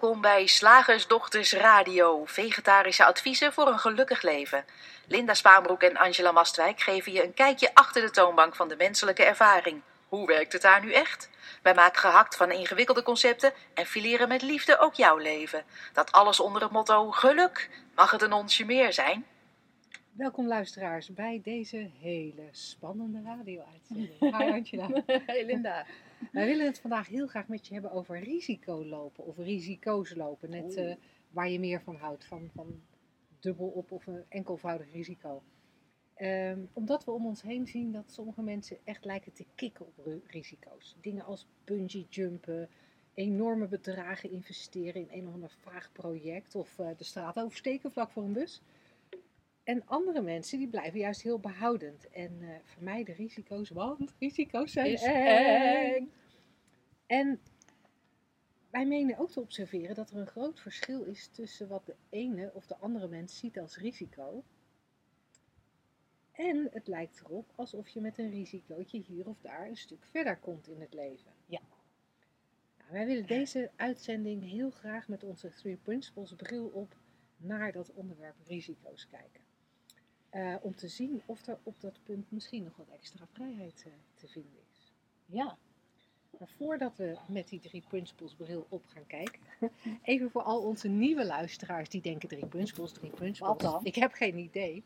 Welkom bij Slagersdochters Radio, vegetarische adviezen voor een gelukkig leven. Linda Spaanbroek en Angela Mastwijk geven je een kijkje achter de toonbank van de menselijke ervaring. Hoe werkt het daar nu echt? Wij maken gehakt van ingewikkelde concepten en fileren met liefde ook jouw leven. Dat alles onder het motto geluk. Mag het een onsje meer zijn? Welkom luisteraars bij deze hele spannende radio-uitzending. Hi Angela. Hey Linda. Wij willen het vandaag heel graag met je hebben over risico lopen of risico's lopen. Net eh, waar je meer van houdt, van, van dubbel op of een enkelvoudig risico. Ehm, omdat we om ons heen zien dat sommige mensen echt lijken te kicken op risico's. Dingen als bungee jumpen, enorme bedragen investeren in een of ander vaag project of eh, de straat oversteken vlak voor een bus. En andere mensen die blijven juist heel behoudend en eh, vermijden risico's, want risico's zijn Is eng. eng. En wij menen ook te observeren dat er een groot verschil is tussen wat de ene of de andere mens ziet als risico. En het lijkt erop alsof je met een risicootje hier of daar een stuk verder komt in het leven. Ja. Nou, wij willen deze uitzending heel graag met onze Three Principles bril op naar dat onderwerp risico's kijken. Eh, om te zien of er op dat punt misschien nog wat extra vrijheid eh, te vinden is. Ja. Maar voordat we met die drie principles bril op gaan kijken, even voor al onze nieuwe luisteraars die denken drie principles, drie principles. Wat dan? Ik heb geen idee.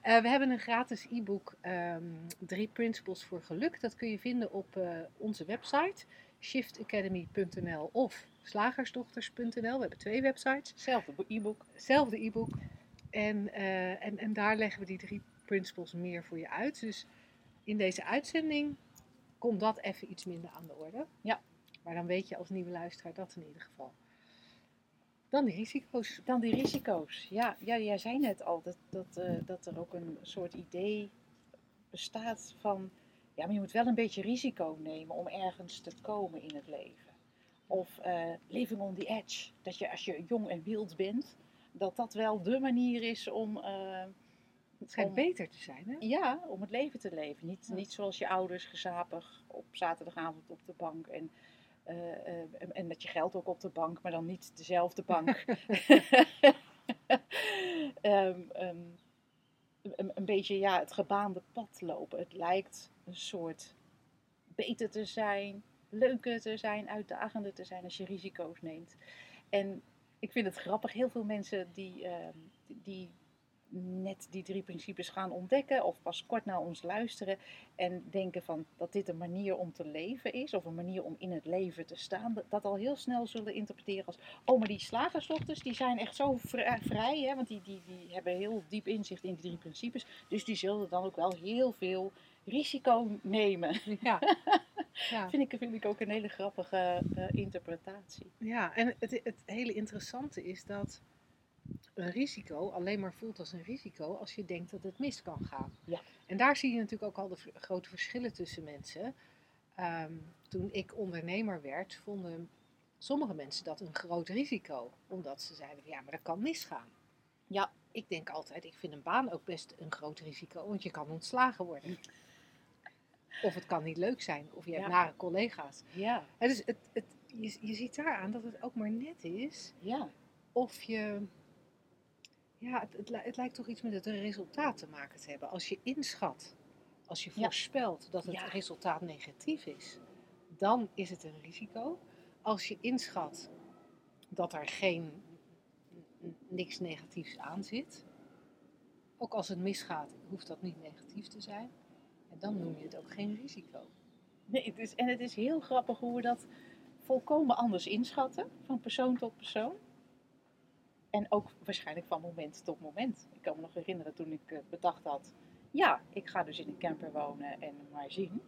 Eh, we hebben een gratis e-book, ehm, drie principles voor geluk. Dat kun je vinden op onze website, shiftacademy.nl of slagersdochters.nl. We hebben twee websites, Zelfde bo- e-book. hetzelfde e-book. En, eh, en, en daar leggen we die drie principles meer voor je uit. Dus in deze uitzending komt dat even iets minder aan de orde. Ja. Maar dan weet je als nieuwe luisteraar dat in ieder geval. Dan die risico's. Dan die risico's. Ja, ja jij zei net al dat, dat, eh, dat er ook een soort idee bestaat van... Ja, maar je moet wel een beetje risico nemen om ergens te komen in het leven. Of eh, living on the edge. Dat je als je jong en wild bent, dat dat wel de manier is om... eh, Het schijnt om- beter te zijn, hè? Ja, om het leven te leven. Niet, Ja. niet zoals je ouders gezapig op zaterdagavond op de bank. En, eh, eh, en, en met je geld ook op de bank, maar dan niet dezelfde bank. Ehm, ehm, een, een beetje ja, het gebaande pad lopen. Het lijkt een soort beter te zijn, leuker te zijn, uitdagender te zijn als je risico's neemt. En ik vind het grappig, heel veel mensen die, ehm, die net die drie principes gaan ontdekken of pas kort naar ons luisteren en denken van dat dit een manier om te leven is of een manier om in het leven te staan, dat, dat al heel snel zullen interpreteren als oh maar die slagersdochters die zijn echt zo vrij, vrij hè, want die, die, die hebben heel diep inzicht in die drie principes, dus die zullen dan ook wel heel veel risico nemen. Ja. ja. Vind ik, vind ik ook een hele grappige eh, interpretatie. ja. En het, het hele interessante is dat een risico alleen maar voelt als een risico als je denkt dat het mis kan gaan. Ja. En daar zie je natuurlijk ook al de grote verschillen tussen mensen. Ehm, toen ik ondernemer werd, vonden sommige mensen dat een groot risico. Omdat ze zeiden, ja, maar dat kan misgaan. Ja. Ik denk altijd, ik vind een baan ook best een groot risico, want je kan ontslagen worden. Of het kan niet leuk zijn, of je hebt Ja. nare collega's. Ja, dus het, het, je, je ziet daaraan dat het ook maar net is ja, of je. Ja, het, het, li- het lijkt toch iets met het resultaat te maken te hebben. Als je inschat, als je Ja. voorspelt dat het Ja. resultaat negatief is, dan is het een risico. Als je inschat dat er geen niks negatiefs aan zit, ook als het misgaat, hoeft dat niet negatief te zijn. Dan noem je het ook geen risico. Nee, het is, en het is heel grappig hoe we dat volkomen anders inschatten, van persoon tot persoon. En ook waarschijnlijk van moment tot moment. Ik kan me nog herinneren toen ik eh, bedacht had, ja, ik ga dus in een camper wonen en maar zien.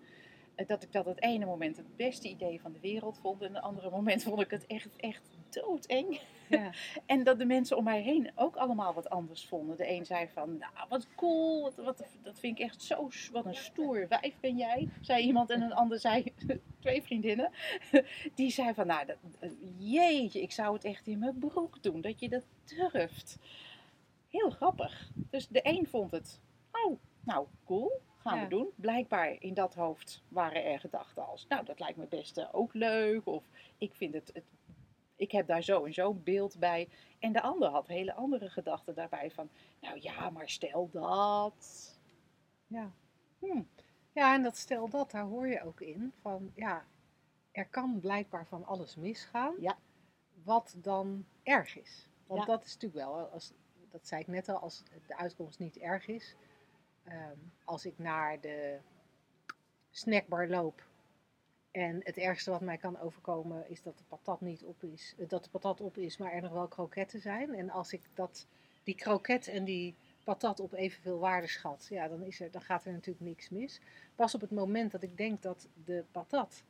Eh, Dat ik dat het ene moment het beste idee van de wereld vond en het andere moment vond ik het echt, echt doodeng. Ja. En dat de mensen om mij heen ook allemaal wat anders vonden. De een zei van, nou wat cool, wat, wat, dat vind ik echt zo, wat een stoer wijf ben jij, zei iemand. En een ander zei, twee vriendinnen, die zei van, nou dat, eh, jeetje, ik zou het echt in mijn broek doen, dat je dat durft. Heel grappig. Dus de een vond het, oh, nou cool, gaan Ja. we doen. Blijkbaar in dat hoofd waren er gedachten als, nou dat lijkt me best eh, ook leuk. Of ik vind het, het ik heb daar zo en zo beeld bij. En de ander had hele andere gedachten daarbij van, nou ja, maar stel dat. Ja. Hm. ja, en dat stel dat, daar hoor je ook in van ja, er kan blijkbaar van alles misgaan. Ja. Wat dan erg is. Want Ja. dat is natuurlijk wel, als, dat zei ik net al, als de uitkomst niet erg is. ehm, als ik naar de snackbar loop en het ergste wat mij kan overkomen is dat de patat niet op is, eh, dat de patat op is, maar er nog wel kroketten zijn. En als ik dat, die kroket en die patat op evenveel waarde schat, ja, dan, is er, dan gaat er natuurlijk niks mis. Pas op het moment dat ik denk dat de patat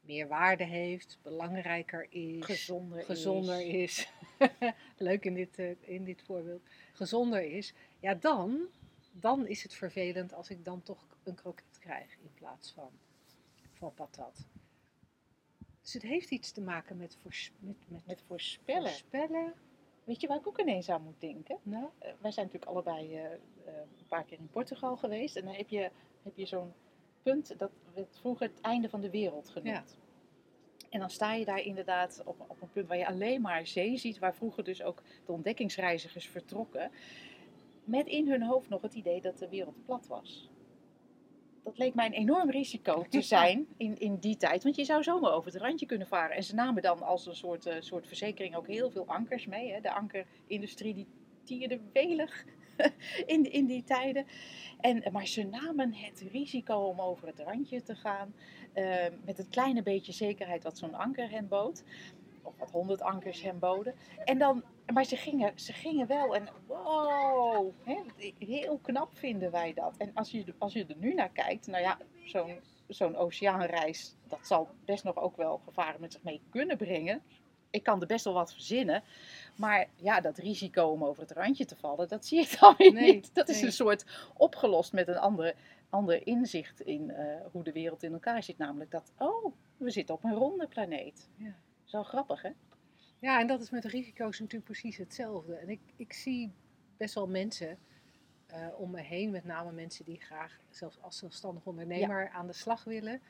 meer waarde heeft, belangrijker is, Gezonder, gezonder is. is. Leuk in dit, eh, in dit voorbeeld. Gezonder is. Ja, dan, dan is het vervelend als ik dan toch een kroket krijg in plaats van, van patat. Dus het heeft iets te maken met, voors- met, met, Met voorspellen. voorspellen. Weet je waar ik ook ineens aan moet denken? Nou, Eh, wij zijn natuurlijk allebei eh, eh, een paar keer in Portugal geweest. En dan heb je, heb je zo'n punt, dat werd vroeger het einde van de wereld genoemd. En dan sta je daar inderdaad op, op een punt waar je alleen maar zee ziet, waar vroeger dus ook de ontdekkingsreizigers vertrokken. Met in hun hoofd nog het idee dat de wereld plat was. Dat leek mij een enorm risico te zijn in, in die tijd, want je zou zomaar over het randje kunnen varen. En ze namen dan als een soort, eh, soort verzekering ook heel veel ankers mee. Hè. De ankerindustrie die tierde welig in, in die tijden. En, maar ze namen het risico om over het randje te gaan. eh, met het kleine beetje zekerheid wat zo'n anker hen bood. Of wat honderd ankers hen boden. En dan, maar ze gingen, ze gingen wel. En wow, hè, heel knap vinden wij dat. En als je, als je er nu naar kijkt, nou ja, zo'n zo'n oceaanreis, dat zal best nog ook wel gevaren met zich mee kunnen brengen. Ik kan er best wel wat verzinnen. Maar ja, dat risico om over het randje te vallen, dat zie ik dan weer Nee, niet. Dat is een soort opgelost met een ander, ander inzicht in eh, hoe de wereld in elkaar zit. Namelijk dat, oh, we zitten op een ronde planeet. Ja. Zo grappig, hè? Ja, en dat is met de risico's natuurlijk precies hetzelfde. En ik, ik zie best wel mensen eh, om me heen, met name mensen die graag zelfs als zelfstandig ondernemer aan de slag willen,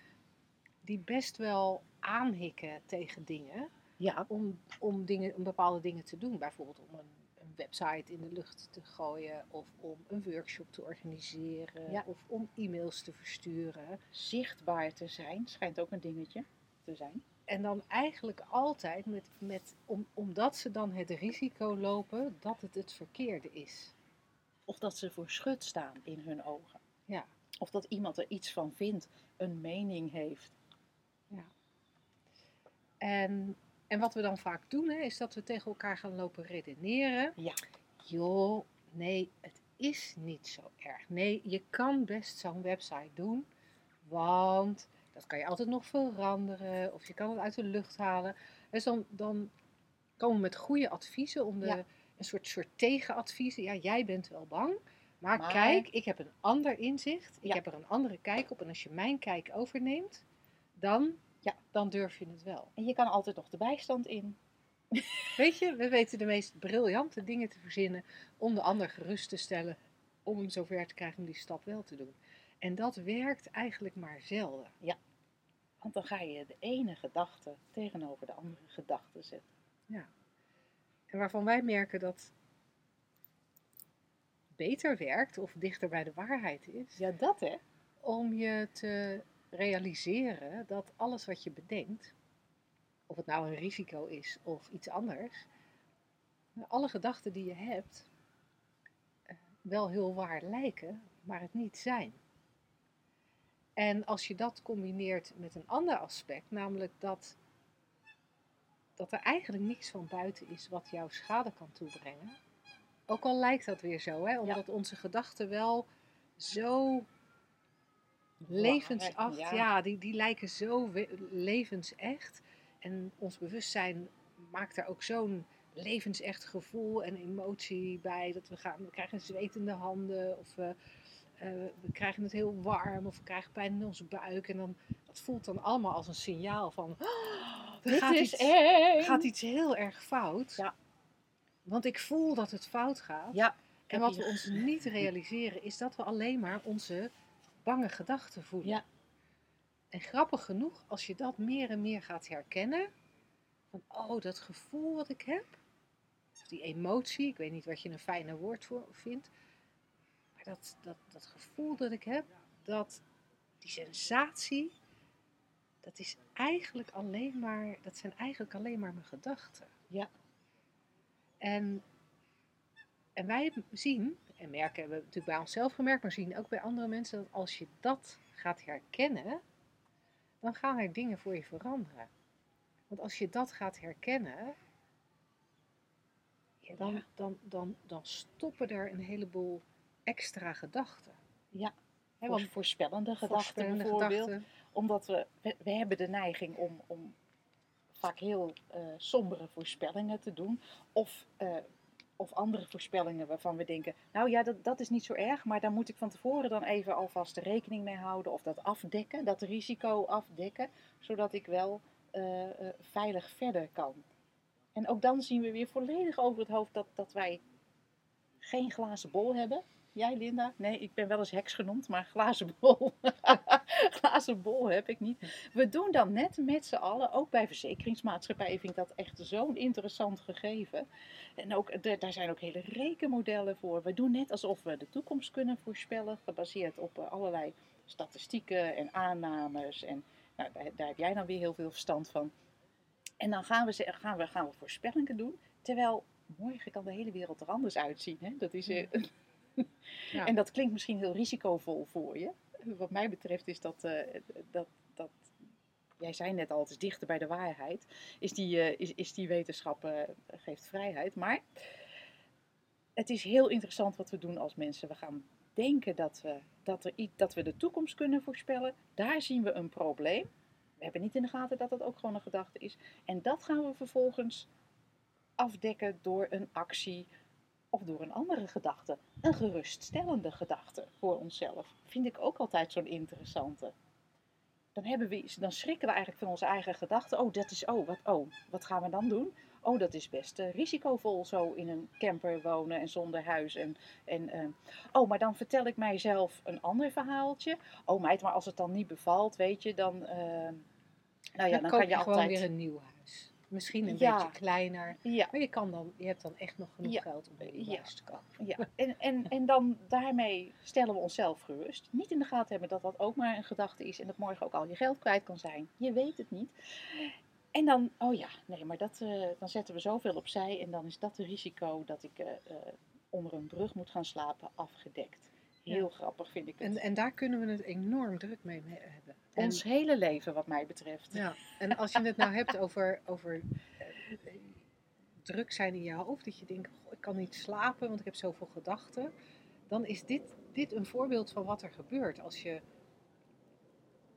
die best wel aanhikken tegen dingen Ja. om, om, dingen, om bepaalde dingen te doen. Bijvoorbeeld om een, een website in de lucht te gooien, of om een workshop te organiseren, Ja. of om e-mails te versturen. Zichtbaar te zijn, schijnt ook een dingetje te zijn. En dan eigenlijk altijd met, met om, omdat ze dan het risico lopen dat het het verkeerde is. Of dat ze voor schut staan in hun ogen. Ja. Of dat iemand er iets van vindt, een mening heeft. En, en wat we dan vaak doen, hè, is dat we tegen elkaar gaan lopen redeneren. Ja. Joh, nee, het is niet zo erg. Nee, je kan best zo'n website doen, want dat kan je altijd nog veranderen. Of je kan het uit de lucht halen. Dus dan, dan komen we met goede adviezen om de, Ja. een soort, soort tegenadviezen. Ja, jij bent wel bang. Maar, Maar- kijk, ik heb een ander inzicht. Ik Ja. heb er een andere kijk op. En als je mijn kijk overneemt, dan, Ja. dan durf je het wel. En je kan altijd nog de bijstand in. Weet je, we weten de meest briljante dingen te verzinnen om de ander gerust te stellen, om hem zover te krijgen om die stap wel te doen. En dat werkt eigenlijk maar zelden. Want dan ga je de ene gedachte tegenover de andere gedachte zetten. En waarvan wij merken dat beter werkt of dichter bij de waarheid is, Ja, dat hè? om je te realiseren dat alles wat je bedenkt, of het nou een risico is of iets anders, alle gedachten die je hebt eh, wel heel waar lijken, maar het niet zijn. En als je dat combineert met een ander aspect, namelijk dat, dat er eigenlijk niks van buiten is wat jou schade kan toebrengen. Ook al lijkt dat weer zo, hè, omdat onze gedachten wel zo levensacht, ja, Ja. die, die lijken zo levensecht. En ons bewustzijn maakt daar ook zo'n levensecht gevoel en emotie bij. Dat we, gaan, we krijgen zwetende handen of we, eh, we krijgen het heel warm of we krijgen pijn in onze buik. En dan, dat voelt dan allemaal als een signaal van, er Dit gaat is iets, eng. gaat iets heel erg fout. Ja. Want ik voel dat het fout gaat. Ja. En wat we ons niet realiseren is dat we alleen maar onze bange gedachten voelen. Ja. En grappig genoeg, als je dat meer en meer gaat herkennen, Van, oh, dat gevoel wat ik heb, of die emotie, ik weet niet wat je een fijne woord voor vindt, dat, dat, dat gevoel dat ik heb, dat die sensatie, dat is eigenlijk alleen maar, dat zijn eigenlijk alleen maar mijn gedachten. Ja. En, en wij zien, en merken, hebben we natuurlijk bij onszelf gemerkt, maar zien ook bij andere mensen, dat als je dat gaat herkennen, dan gaan er dingen voor je veranderen. Want als je dat gaat herkennen, ja, dan. Dan, dan, dan stoppen er een heleboel extra gedachten. Ja. Hè, want voorspellende gedachten bijvoorbeeld. gedachten. Omdat we, we, we hebben de neiging om, om vaak heel eh, sombere voorspellingen te doen. Of, eh, of andere voorspellingen waarvan we denken, nou ja, dat, dat is niet zo erg. Maar daar moet ik van tevoren dan even alvast rekening mee houden. Of dat afdekken, dat risico afdekken. Zodat ik wel eh, veilig verder kan. En ook dan zien we weer volledig over het hoofd dat, dat wij geen glazen bol hebben. Jij, Linda? Nee, ik ben wel eens heks genoemd, maar glazen bol. glazen bol heb ik niet. We doen dan net met z'n allen, ook bij verzekeringsmaatschappijen vind ik dat echt zo'n interessant gegeven. En ook, daar zijn ook hele rekenmodellen voor. We doen net alsof we de toekomst kunnen voorspellen, gebaseerd op eh, allerlei statistieken en aannames. En nou, daar, daar heb jij dan weer heel veel verstand van. En dan gaan we, ze- gaan we, gaan we voorspellingen doen, terwijl morgen kan de hele wereld er anders uitzien. Hè? Dat is, eh, En dat klinkt misschien heel risicovol voor je. Wat mij betreft is dat, eh, dat, dat jij zei net al, het is dichter bij de waarheid. Is die, eh, is, is die wetenschap eh, geeft vrijheid. Maar het is heel interessant wat we doen als mensen. We gaan denken dat we, dat, er, dat we de toekomst kunnen voorspellen. Daar zien we een probleem. We hebben niet in de gaten dat dat ook gewoon een gedachte is. En dat gaan we vervolgens afdekken door een actie of door een andere gedachte. Een geruststellende gedachte voor onszelf. Vind ik ook altijd zo'n interessante. Dan, hebben we, dan schrikken we eigenlijk van onze eigen gedachten. Oh, dat is, oh, wat, oh, wat gaan we dan doen? Oh, dat is best eh, risicovol zo in een camper wonen en zonder huis. En, en, eh, oh, maar dan vertel ik mijzelf een ander verhaaltje. Oh meid, maar als het dan niet bevalt, weet je, dan, eh, nou ja, dan, kan je gewoon altijd... weer een nieuw huis. Misschien een Ja. beetje kleiner. Ja, Maar je, kan dan, je hebt dan echt nog genoeg Ja. geld om huis te kopen. Ja, en, en, en dan daarmee stellen we onszelf gerust. Niet in de gaten hebben dat dat ook maar een gedachte is en dat morgen ook al je geld kwijt kan zijn. Je weet het niet. En dan, oh ja, nee, maar dat, eh, dan zetten we zoveel opzij en dan is dat het risico dat ik eh, eh, onder een brug moet gaan slapen afgedekt. Heel grappig vind ik het. En, en daar kunnen we het enorm druk mee me- hebben. En, Ons hele leven wat mij betreft. ja, en als je het nou hebt over, over eh, druk zijn in je hoofd, dat je denkt, "Goh, ik kan niet slapen, want ik heb zoveel gedachten. Dan is dit, dit een voorbeeld van wat er gebeurt als je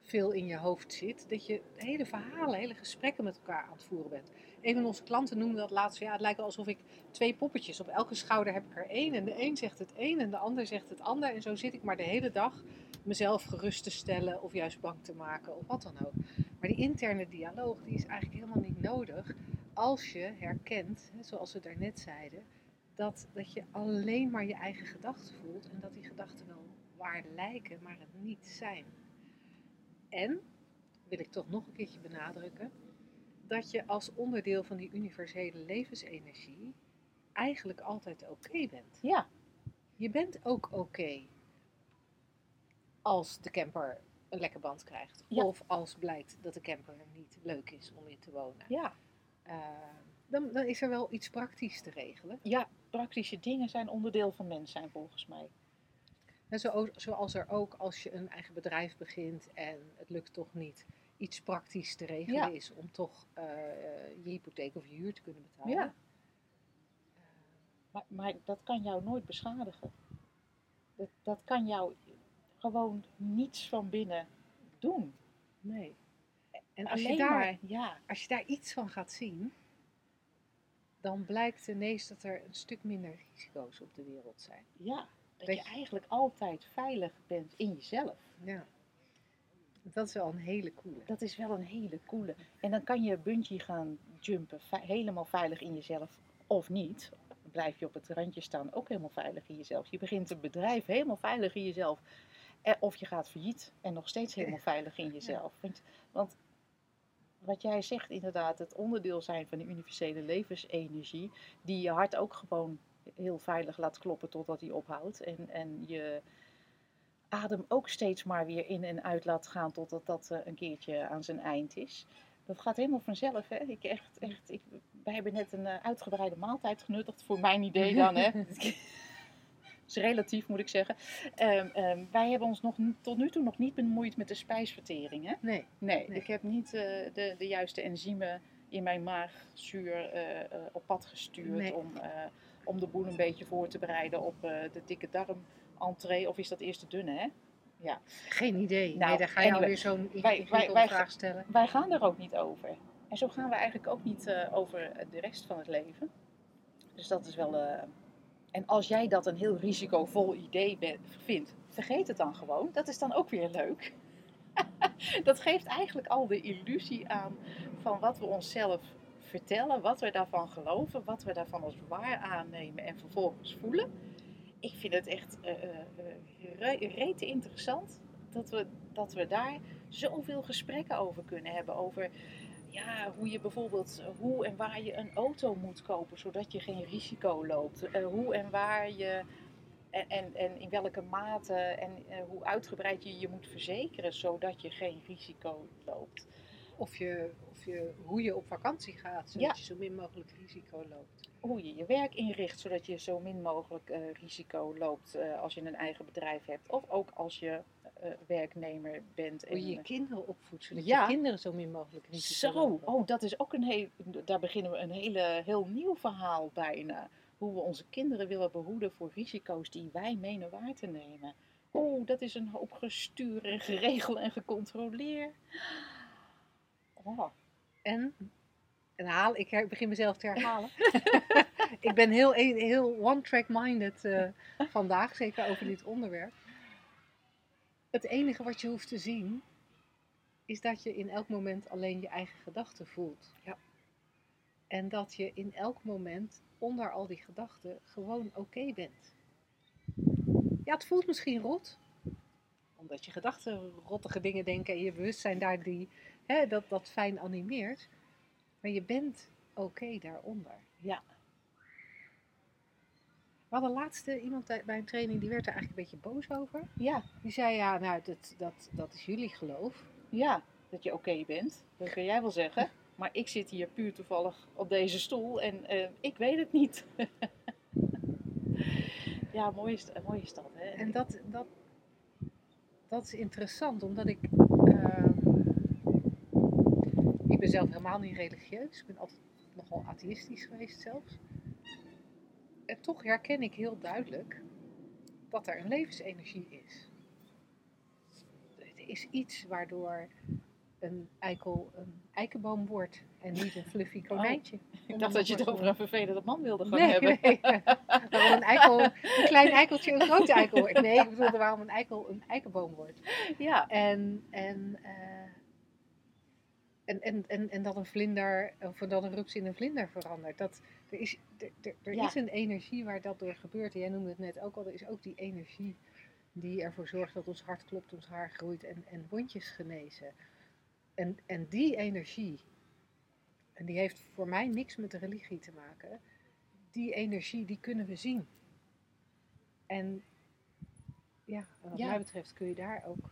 veel in je hoofd zit. Dat je hele verhalen, hele gesprekken met elkaar aan het voeren bent. Een van onze klanten noemde dat laatst, ja, het lijkt alsof ik twee poppetjes, op elke schouder heb ik er één. En de een zegt het een en de ander zegt het ander. En zo zit ik maar de hele dag mezelf gerust te stellen of juist bang te maken of wat dan ook. Maar die interne dialoog, die is eigenlijk helemaal niet nodig als je herkent, zoals we daarnet zeiden, dat, dat je alleen maar je eigen gedachten voelt en dat die gedachten wel waar lijken, maar het niet zijn. En, wil ik toch nog een keertje benadrukken, dat je als onderdeel van die universele levensenergie eigenlijk altijd oké bent. Ja, Je bent ook oké als de camper een lekke band krijgt. Ja. Of als blijkt dat de camper niet leuk is om in te wonen. ja. Eh, dan, dan is er wel iets praktisch te regelen. ja, praktische dingen zijn onderdeel van mens zijn volgens mij. En zo, zoals er ook als je een eigen bedrijf begint en het lukt toch niet, iets praktisch te regelen Ja. is om toch eh, je hypotheek of je huur te kunnen betalen. Ja. Maar, maar dat kan jou nooit beschadigen. Dat, dat kan jou gewoon niets van binnen doen. Nee. En als Alleen je, daar, maar, ja, als je daar iets van gaat zien, dan blijkt ineens dat er een stuk minder risico's op de wereld zijn. ja, dat, Dat je je- eigenlijk altijd veilig bent in jezelf. Ja. Dat is wel een hele coole. Dat is wel een hele coole. En dan kan je bungee gaan jumpen, helemaal veilig in jezelf of niet. Blijf je op het randje staan, ook helemaal veilig in jezelf. Je begint een bedrijf helemaal veilig in jezelf. Eh, Of je gaat failliet en nog steeds helemaal veilig in jezelf. Want, want wat jij zegt inderdaad, het onderdeel zijn van de universele levensenergie, die je hart ook gewoon heel veilig laat kloppen totdat hij ophoudt. En, en je adem ook steeds maar weer in en uit laat gaan totdat dat eh, een keertje aan zijn eind is. Dat gaat helemaal vanzelf. Hè? Ik echt, echt, ik, wij hebben net een eh, uitgebreide maaltijd genuttigd, voor mijn idee dan. Hè? is relatief, moet ik zeggen. Ehm, ehm, wij hebben ons nog, tot nu toe nog niet bemoeid met de spijsvertering. Hè? Nee, Nee, Nee. ik heb niet eh, de, de juiste enzymen in mijn maagzuur op pad gestuurd Nee. om, om de boel een beetje voor te bereiden op eh, de dikke darm entree. Of is dat eerst de dunne, hè? Ja. geen idee. Nou, nee, daar ga je anyway, alweer zo'n vraag stellen. Wij gaan er ook niet over. En zo gaan we eigenlijk ook niet eh, over de rest van het leven. Dus dat is wel. eh, En als jij dat een heel risicovol idee vindt, vergeet het dan gewoon. Dat is dan ook weer leuk. dat geeft eigenlijk al de illusie aan van wat we onszelf vertellen, wat we daarvan geloven, wat we daarvan als waar aannemen en vervolgens voelen. Ik vind het echt eh eh, eh, re- rete interessant dat we, dat we daar zoveel gesprekken over kunnen hebben. Over ja, hoe je bijvoorbeeld hoe en waar je een auto moet kopen zodat je geen risico loopt. Eh, hoe en waar je en, en, en in welke mate en eh, hoe uitgebreid je je moet verzekeren zodat je geen risico loopt. Of, je, of je, hoe je op vakantie gaat, zodat Ja. je zo min mogelijk risico loopt. Hoe je je werk inricht zodat je zo min mogelijk eh, risico loopt eh, als je een eigen bedrijf hebt. Of ook als je eh, werknemer bent. Hoe je en, je kinderen opvoedt, zodat Ja. je kinderen zo min mogelijk risico Zo, lopen. oh, dat is ook een heel, daar beginnen we een hele, heel nieuw verhaal bijna. Hoe we onze kinderen willen behoeden voor risico's die wij menen waar te nemen. Oh, dat is een hoop gestuur en geregeld en gecontroleerd. Oh, En, en haal, ik begin mezelf te herhalen. ik ben heel, heel one-track-minded eh, vandaag, zeker over dit onderwerp. Het enige wat je hoeft te zien, is dat je in elk moment alleen je eigen gedachten voelt. Ja. En dat je in elk moment onder al die gedachten gewoon oké bent. Ja, het voelt misschien rot. Omdat je gedachten rottige dingen denken en je bewustzijn daar die, hè, dat, dat fijn animeert. Maar je bent oké daaronder. Ja. We hadden laatste iemand bij een training, die werd er eigenlijk een beetje boos over. ja, Die zei, ja, nou, dat, dat, dat is jullie geloof. ja, dat je oké bent. Dat kun jij wel zeggen. Maar ik zit hier puur toevallig op deze stoel en eh, ik weet het niet. ja, mooi is, mooi is dat, hè? En dat, dat, dat is interessant, omdat ik... ehm, ik ben zelf helemaal niet religieus. Ik ben altijd nogal atheïstisch geweest zelfs. En toch herken ik heel duidelijk dat er een levensenergie is. Er is iets waardoor een eikel een eikenboom wordt en niet een fluffy konijntje. ik dacht dat je het over een vervelende man wilde gaan Nee, hebben. nee. Waarom een, eikel, een klein eikeltje een grote eikel wordt. Nee, ik bedoelde waarom een eikel een eikenboom wordt. Ja, En, en, eh, en, en, en, en dat een vlinder, of dat een rups in een vlinder verandert. Dat, er is, er, er, Ja. is een energie waar dat door gebeurt. Jij noemde het net ook al, er is ook die energie die ervoor zorgt dat ons hart klopt, ons haar groeit en, en wondjes genezen. En, en die energie, en die heeft voor mij niks met de religie te maken, die energie die kunnen we zien. En ja, wat Ja. mij betreft kun je daar ook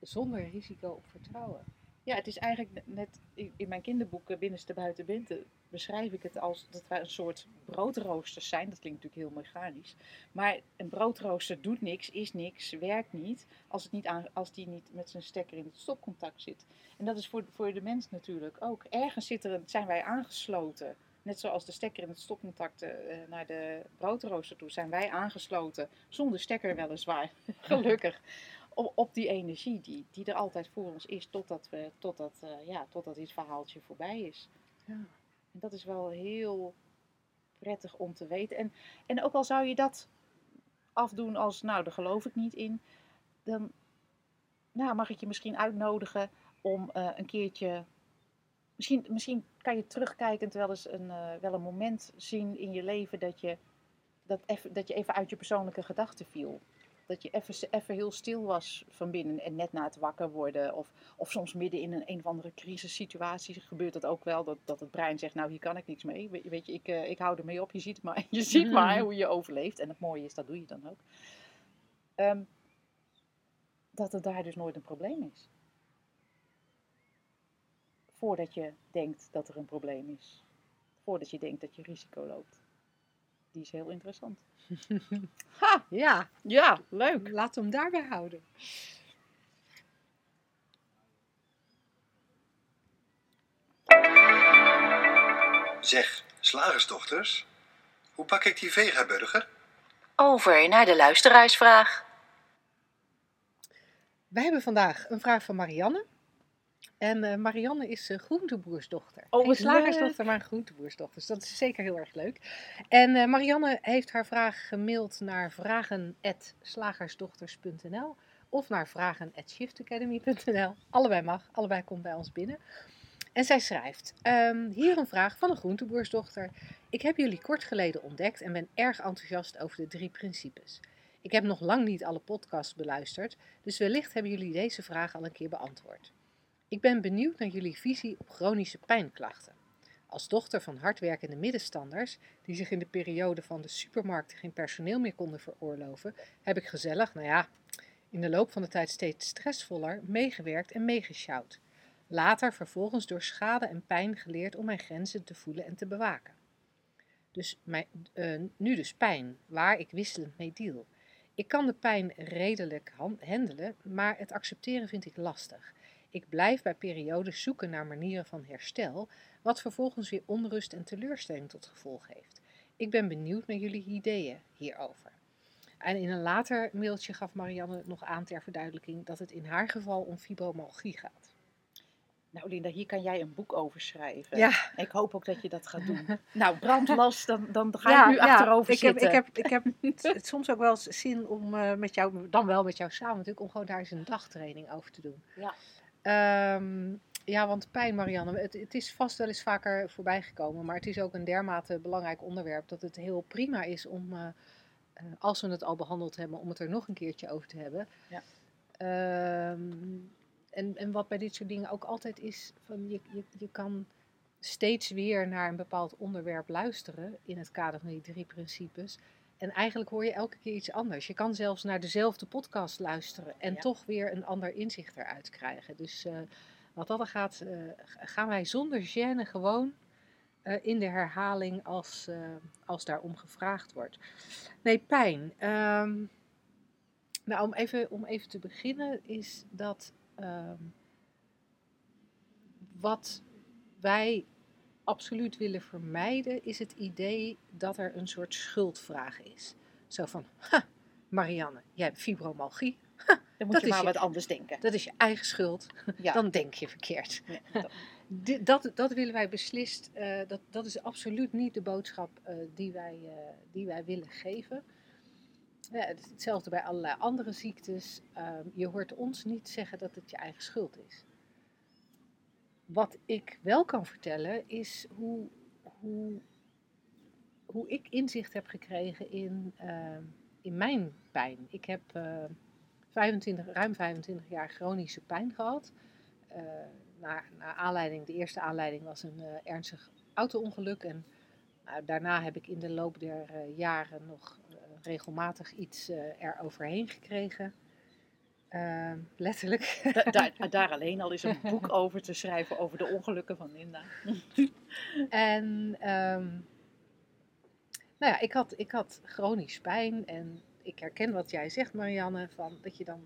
zonder risico op vertrouwen. Ja, het is eigenlijk net- in mijn kinderboeken Binnenste Buiten Binnen beschrijf ik het als dat wij een soort broodroosters zijn. Dat klinkt natuurlijk heel mechanisch. Maar een broodrooster doet niks, is niks, werkt niet als, het niet aan, als die niet met zijn stekker in het stopcontact zit. En dat is voor, voor de mens natuurlijk ook. Ergens zit er zijn wij aangesloten. Net zoals de stekker in het stopcontact eh, naar de broodrooster toe zijn wij aangesloten. Zonder stekker weliswaar, gelukkig. Op, op die energie die, die er altijd voor ons is totdat, we, totdat, eh, ja, totdat dit verhaaltje voorbij is. Ja. En dat is wel heel prettig om te weten. En, en ook al zou je dat afdoen als, nou, daar geloof ik niet in, dan nou, mag ik je misschien uitnodigen om eh, een keertje. Misschien, misschien kan je terugkijkend wel eens een, eh, wel een moment zien in je leven dat je, dat, even, dat je even uit je persoonlijke gedachten viel. Dat je even, even heel stil was van binnen en net na het wakker worden. Of, of soms midden in een, een of andere crisissituatie gebeurt dat ook wel. Dat, dat het brein zegt, nou hier kan ik niks mee. We- Weet je, ik, eh, ik hou ermee op. Je ziet maar, je ziet maar hoe je overleeft. En het mooie is, dat doe je dan ook. Ehm, dat het daar dus nooit een probleem is. Voordat je denkt dat er een probleem is. Voordat je denkt dat je risico loopt. Die is heel interessant. Ha! Ja, Ja, leuk. laten we hem daarbij houden. Zeg, slagersdochters, hoe pak ik die vegaburger? Over naar de luisteraarsvraag. Wij hebben vandaag een vraag van Marianne. En eh, Marianne is eh, groenteboersdochter. Oh, Geen wat slagersdochter, maar een groenteboersdochter. Dus dat is zeker heel erg leuk. En eh, Marianne heeft haar vraag gemaild naar vragen.slagersdochters.nl of naar vragen.shiftacademy.nl. Allebei mag, allebei komt bij ons binnen. En zij schrijft, ehm, hier een vraag van een groenteboersdochter. Ik heb jullie kort geleden ontdekt en ben erg enthousiast over de drie principes. Ik heb nog lang niet alle podcasts beluisterd, dus wellicht hebben jullie deze vraag al een keer beantwoord. Ik ben benieuwd naar jullie visie op chronische pijnklachten. Als dochter van hardwerkende middenstanders, die zich in de periode van de supermarkten geen personeel meer konden veroorloven, heb ik gezellig, nou ja, in de loop van de tijd steeds stressvoller, meegewerkt en meegesjouwd. Later vervolgens door schade en pijn geleerd om mijn grenzen te voelen en te bewaken. Dus mijn, eh, nu dus pijn, waar ik wisselend mee deal. Ik kan de pijn redelijk han- handelen, maar het accepteren vind ik lastig. Ik blijf bij periodes zoeken naar manieren van herstel, wat vervolgens weer onrust en teleurstelling tot gevolg heeft. Ik ben benieuwd naar jullie ideeën hierover. En in een later mailtje gaf Marianne nog aan ter verduidelijking dat het in haar geval om fibromyalgie gaat. Nou Linda, hier kan jij een boek over schrijven. Ja. Ik hoop ook dat je dat gaat doen. nou, brandlas, dan, dan ga ik nu achterover ik heb, zitten. ik heb, ik heb het soms ook wel eens zin om eh, met jou, dan wel met jou samen natuurlijk, om gewoon daar eens een dagtraining over te doen. Ja. Ehm, ja, want pijn, Marianne, het, het is vast wel eens vaker voorbij gekomen, maar het is ook een dermate belangrijk onderwerp dat het heel prima is om, eh, eh, als we het al behandeld hebben, om het er nog een keertje over te hebben. Ja. Ehm, en, en wat bij dit soort dingen ook altijd is, van je, je, je kan steeds weer naar een bepaald onderwerp luisteren in het kader van die drie principes. En eigenlijk hoor je elke keer iets anders. Je kan zelfs naar dezelfde podcast luisteren en Ja. toch weer een ander inzicht eruit krijgen. Dus eh, wat dat er gaat, eh, gaan wij zonder gêne gewoon eh, in de herhaling als, als daarom gevraagd wordt. Nee, pijn. Ehm, nou, om even, om even te beginnen is dat ehm, wat wij absoluut willen vermijden, is het idee dat er een soort schuldvraag is. Zo van, ha, Marianne, jij hebt fibromyalgie, dan moet je maar je- wat anders denken. dat is je eigen schuld, Ja. dan denk je verkeerd. Ja, dat- Dat, dat willen wij beslist, eh, dat, dat is absoluut niet de boodschap eh, die, wij, eh, die wij willen geven. Ja, het hetzelfde bij allerlei andere ziektes. Ehm, je hoort ons niet zeggen dat het je eigen schuld is. Wat ik wel kan vertellen is hoe, hoe, hoe ik inzicht heb gekregen in, ehm, in mijn pijn. Ik heb eh, 25, ruim 25 jaar chronische pijn gehad. Eh, naar aanleiding, de eerste aanleiding was een eh, ernstig auto-ongeluk. En nou, daarna heb ik in de loop der eh, jaren nog eh, regelmatig iets eh er overheen gekregen. Ehm, letterlijk. Da- daar, daar alleen al is een boek over te schrijven over de ongelukken van Linda. En ehm, nou ja, ik had, ik had chronisch pijn. En ik herken wat jij zegt, Marianne, van dat je dan,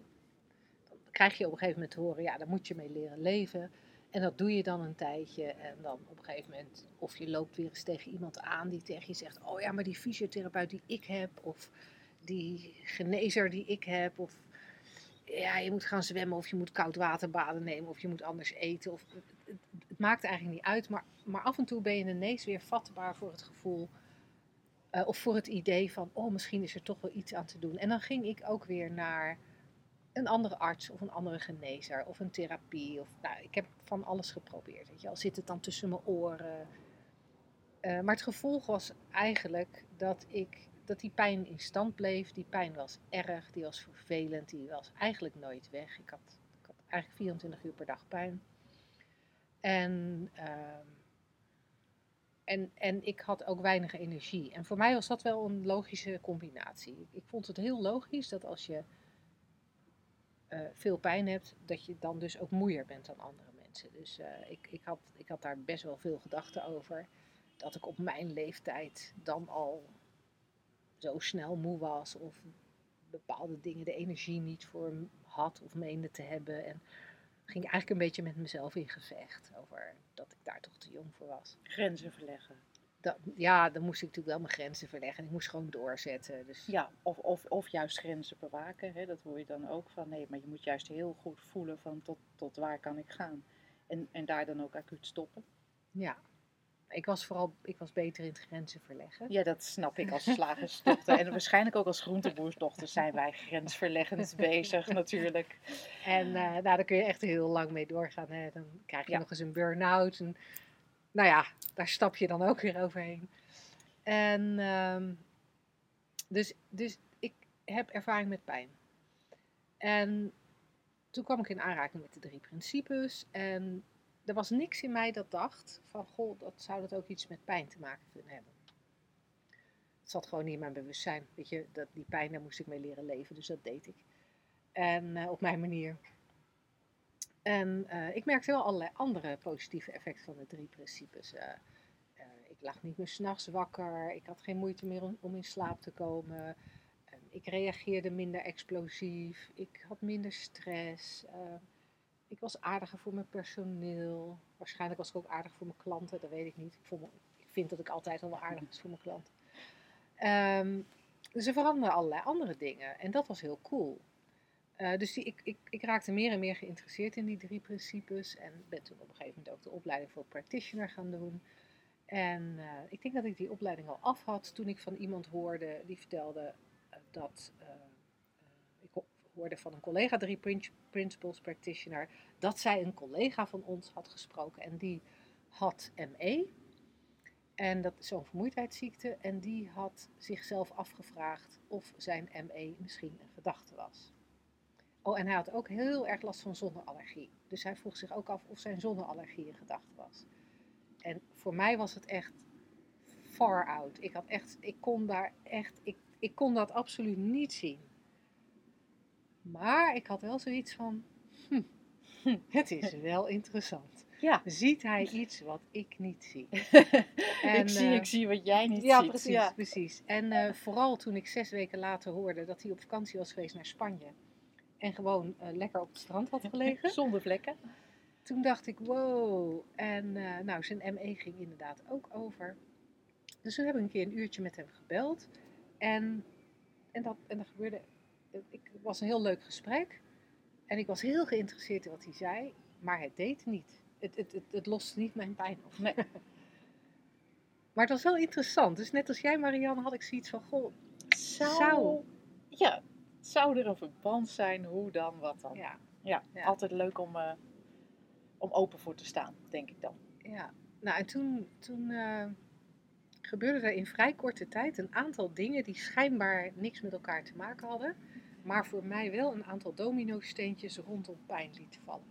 dan krijg je op een gegeven moment te horen, ja, daar moet je mee leren leven. En dat doe je dan een tijdje. En dan op een gegeven moment, of je loopt weer eens tegen iemand aan die tegen je zegt, oh ja, maar die fysiotherapeut die ik heb, of die genezer die ik heb, of ja, je moet gaan zwemmen, of je moet koud water baden nemen, of je moet anders eten. Of, het, het- het maakt eigenlijk niet uit, maar, maar af en toe ben je ineens weer vatbaar voor het gevoel, eh, of voor het idee van, oh, misschien is er toch wel iets aan te doen. En dan ging ik ook weer naar een andere arts of een andere genezer of een therapie. Of, nou, ik heb van alles geprobeerd. Weet je, al zit het dan tussen mijn oren. Eh, maar het gevolg was eigenlijk dat ik dat die pijn in stand bleef. Die pijn was erg, die was vervelend, die was eigenlijk nooit weg. Ik had, ik had eigenlijk 24 uur per dag pijn. En, ehm, en, en ik had ook weinig energie. En voor mij was dat wel een logische combinatie. Ik, vond het heel logisch dat als je eh, veel pijn hebt, dat je dan dus ook moeier bent dan andere mensen. Dus eh, ik, ik, had, ik had daar best wel veel gedachten over. Dat ik op mijn leeftijd dan al zo snel moe was of bepaalde dingen de energie niet voor had of meende te hebben. En ging eigenlijk een beetje met mezelf in gevecht over dat ik daar toch te jong voor was. Grenzen verleggen. Dat, ja, dan moest ik natuurlijk wel mijn grenzen verleggen. Ik moest gewoon doorzetten. Dus Ja, of, of, of juist grenzen bewaken. Hè? Dat hoor je dan ook van. Nee, maar je moet juist heel goed voelen van tot, tot waar kan ik gaan. En, en daar dan ook acuut stoppen. ja. Ik was vooral ik was beter in het grenzen verleggen. Ja, dat snap ik als slagersdochter. en waarschijnlijk ook als groenteboersdochter zijn wij grensverleggend bezig natuurlijk. En eh, nou, daar kun je echt heel lang mee doorgaan. Hè. Dan krijg je Ja. nog eens een burn-out. En, nou ja, daar stap je dan ook weer overheen. En ehm, dus, dus ik heb ervaring met pijn. En toen kwam ik in aanraking met de drie principes. En er was niks in mij dat dacht van, goh, dat zou dat ook iets met pijn te maken kunnen hebben. Het zat gewoon niet in mijn bewustzijn. Weet je, dat, die pijn, daar moest ik mee leren leven. Dus dat deed ik. En eh, op mijn manier. En eh, ik merkte wel allerlei andere positieve effecten van de drie principes. Eh, ik lag niet meer s'nachts wakker. Ik had geen moeite meer om, om in slaap te komen. Ik reageerde minder explosief. Ik had minder stress. Ik was aardiger voor mijn personeel. Waarschijnlijk was ik ook aardig voor mijn klanten. Dat weet ik niet. Ik, ik vind dat ik altijd al wel aardig was voor mijn klanten. Ehm, dus er veranderden allerlei andere dingen. En dat was heel cool. Eh, dus ik, ik, ik raakte meer en meer geïnteresseerd in die drie principes. En ben toen op een gegeven moment ook de opleiding voor practitioner gaan doen. En eh, ik denk dat ik die opleiding al af had toen ik van iemand hoorde die vertelde eh, dat. Hoorde van een collega, drie Prin- principles practitioner, dat zij een collega van ons had gesproken. En die had ME. En dat zo'n vermoeidheidsziekte. En die had zichzelf afgevraagd of zijn ME misschien een gedachte was. Oh, en hij had ook heel erg last van zonneallergie. Dus hij vroeg zich ook af of zijn zonneallergie een gedachte was. En voor mij was het echt far out. Ik, had echt, ik kon daar echt, ik, ik kon dat absoluut niet zien. Maar ik had wel zoiets van, hm, het is wel interessant. Ja. Ziet hij iets wat ik niet zie? En, ik, zie, eh, ik zie wat jij niet ja, ziet. precies, Ja. precies. En eh, vooral toen ik zes weken later hoorde dat hij op vakantie was geweest naar Spanje. En gewoon eh, lekker op het strand had gelegen. Zonder vlekken. Toen dacht ik, wow. En nou, zijn ME ging inderdaad ook over. Dus toen heb ik een keer een uurtje met hem gebeld. En, en, dat, en dat gebeurde, ik, het was een heel leuk gesprek. En ik was heel geïnteresseerd in wat hij zei. Maar het deed niet. Het, het, het, het loste niet mijn pijn op. Nee. Maar het was wel interessant. Dus net als jij, Marianne, had ik zoiets van, goh, Zou, Zou. Ja, zou er een verband zijn? Hoe dan, wat dan? ja, Ja, Ja. altijd leuk om, eh, om open voor te staan, denk ik dan. Ja, nou en toen, toen eh, gebeurde er in vrij korte tijd een aantal dingen die schijnbaar niks met elkaar te maken hadden, maar voor mij wel een aantal domino-steentjes rondom pijn lieten vallen.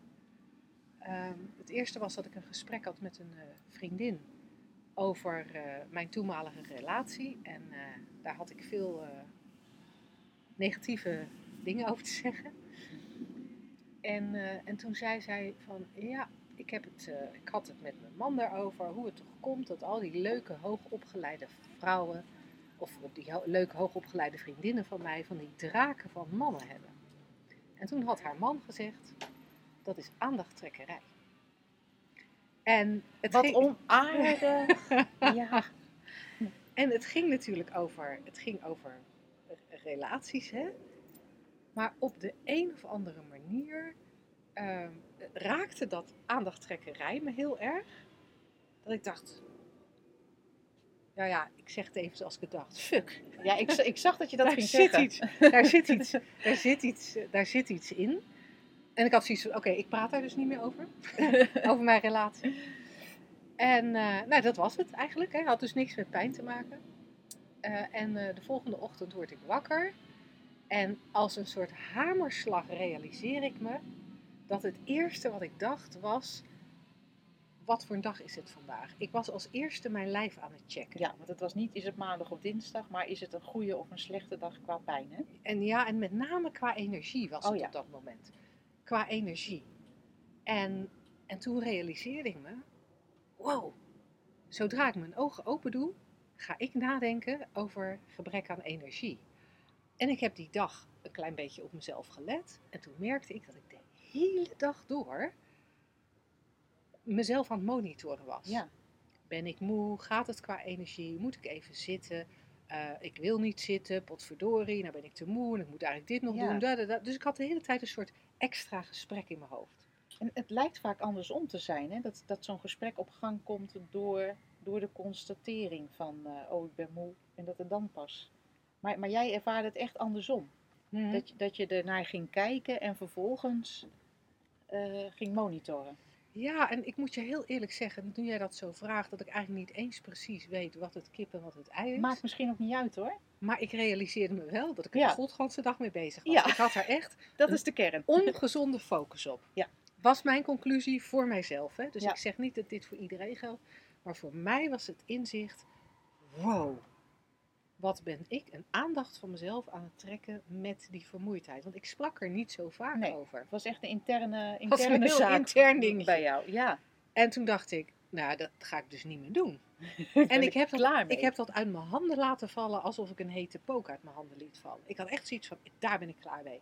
Ehm, het eerste was dat ik een gesprek had met een eh, vriendin over eh, mijn toenmalige relatie en eh, daar had ik veel negatieve dingen over te zeggen. En, en toen zei zij van ja, ik, heb het, ik had het met mijn man daarover, hoe het toch komt dat al die leuke hoogopgeleide vrouwen, of die ho- leuke hoogopgeleide vriendinnen van mij, van die draken van mannen hebben. En toen had haar man gezegd, dat is aandachttrekkerij. En het Wat ging, onaardig. ja. en het ging natuurlijk over, het ging over relaties, hè. Maar op de een of andere manier ehm, raakte dat aandachttrekkerij me heel erg. Dat ik dacht, nou ja, ik zeg het even zoals ik het dacht. Fuck, ja, ik, ik zag dat je dat daar ging zit, zeggen. iets, daar, zit iets, daar, zit iets, eh, daar zit iets in. En ik had zoiets van, oké, ik praat daar dus niet meer over. over mijn relatie. En eh, nou, dat was het eigenlijk. Hè. Had dus niks met pijn te maken. Eh, en de volgende ochtend word ik wakker. En als een soort hamerslag realiseer ik me dat het eerste wat ik dacht was: wat voor een dag is het vandaag? Ik was als eerste mijn lijf aan het checken. Ja, want het was niet, is het maandag of dinsdag, maar is het een goede of een slechte dag qua pijn, hè? En ja, en met name qua energie was Oh het ja. op dat moment. Qua energie. En, en toen realiseerde ik me: wow, zodra ik mijn ogen open doe, ga ik nadenken over gebrek aan energie. En ik heb die dag een klein beetje op mezelf gelet. En toen merkte ik dat ik de hele dag door mezelf aan het monitoren was. Ja. Ben ik moe? Gaat het qua energie? Moet ik even zitten? Eh, ik wil niet zitten, potverdorie, nou ben ik te moe en ik moet eigenlijk dit nog Ja. doen. da, da, da. Dus ik had de hele tijd een soort extra gesprek in mijn hoofd. En het lijkt vaak andersom te zijn, hè? Dat, dat zo'n gesprek op gang komt door, door de constatering van, eh, oh ik ben moe, en dat het dan pas. Maar, maar jij ervaarde het echt andersom. Dat, je- dat je ernaar ging kijken en vervolgens eh, ging monitoren. Ja, en ik moet je heel eerlijk zeggen, nu jij dat zo vraagt, dat ik eigenlijk niet eens precies weet wat het kip en wat het ei is. Maakt misschien ook niet uit hoor. Maar ik realiseerde me wel dat ik er Ja. de godganse dag mee bezig was. Ja. Ik had er echt Dat is de kern. ongezonde focus op. Ja. Was mijn conclusie voor mijzelf. Hè? Dus Ja. ik zeg niet dat dit voor iedereen geldt. Maar voor mij was het inzicht: wow, wat ben ik een aandacht van mezelf aan het trekken met die vermoeidheid. Want ik sprak er niet zo vaak Nee. over. Het was echt een interne, was een interne heel zaak intern dingetje. bij jou. Ja. En toen dacht ik: nou, dat ga ik dus niet meer doen. En ik heb, dat, ik heb dat uit mijn handen laten vallen alsof ik een hete pook uit mijn handen liet vallen. Ik had echt zoiets van, daar ben ik klaar mee.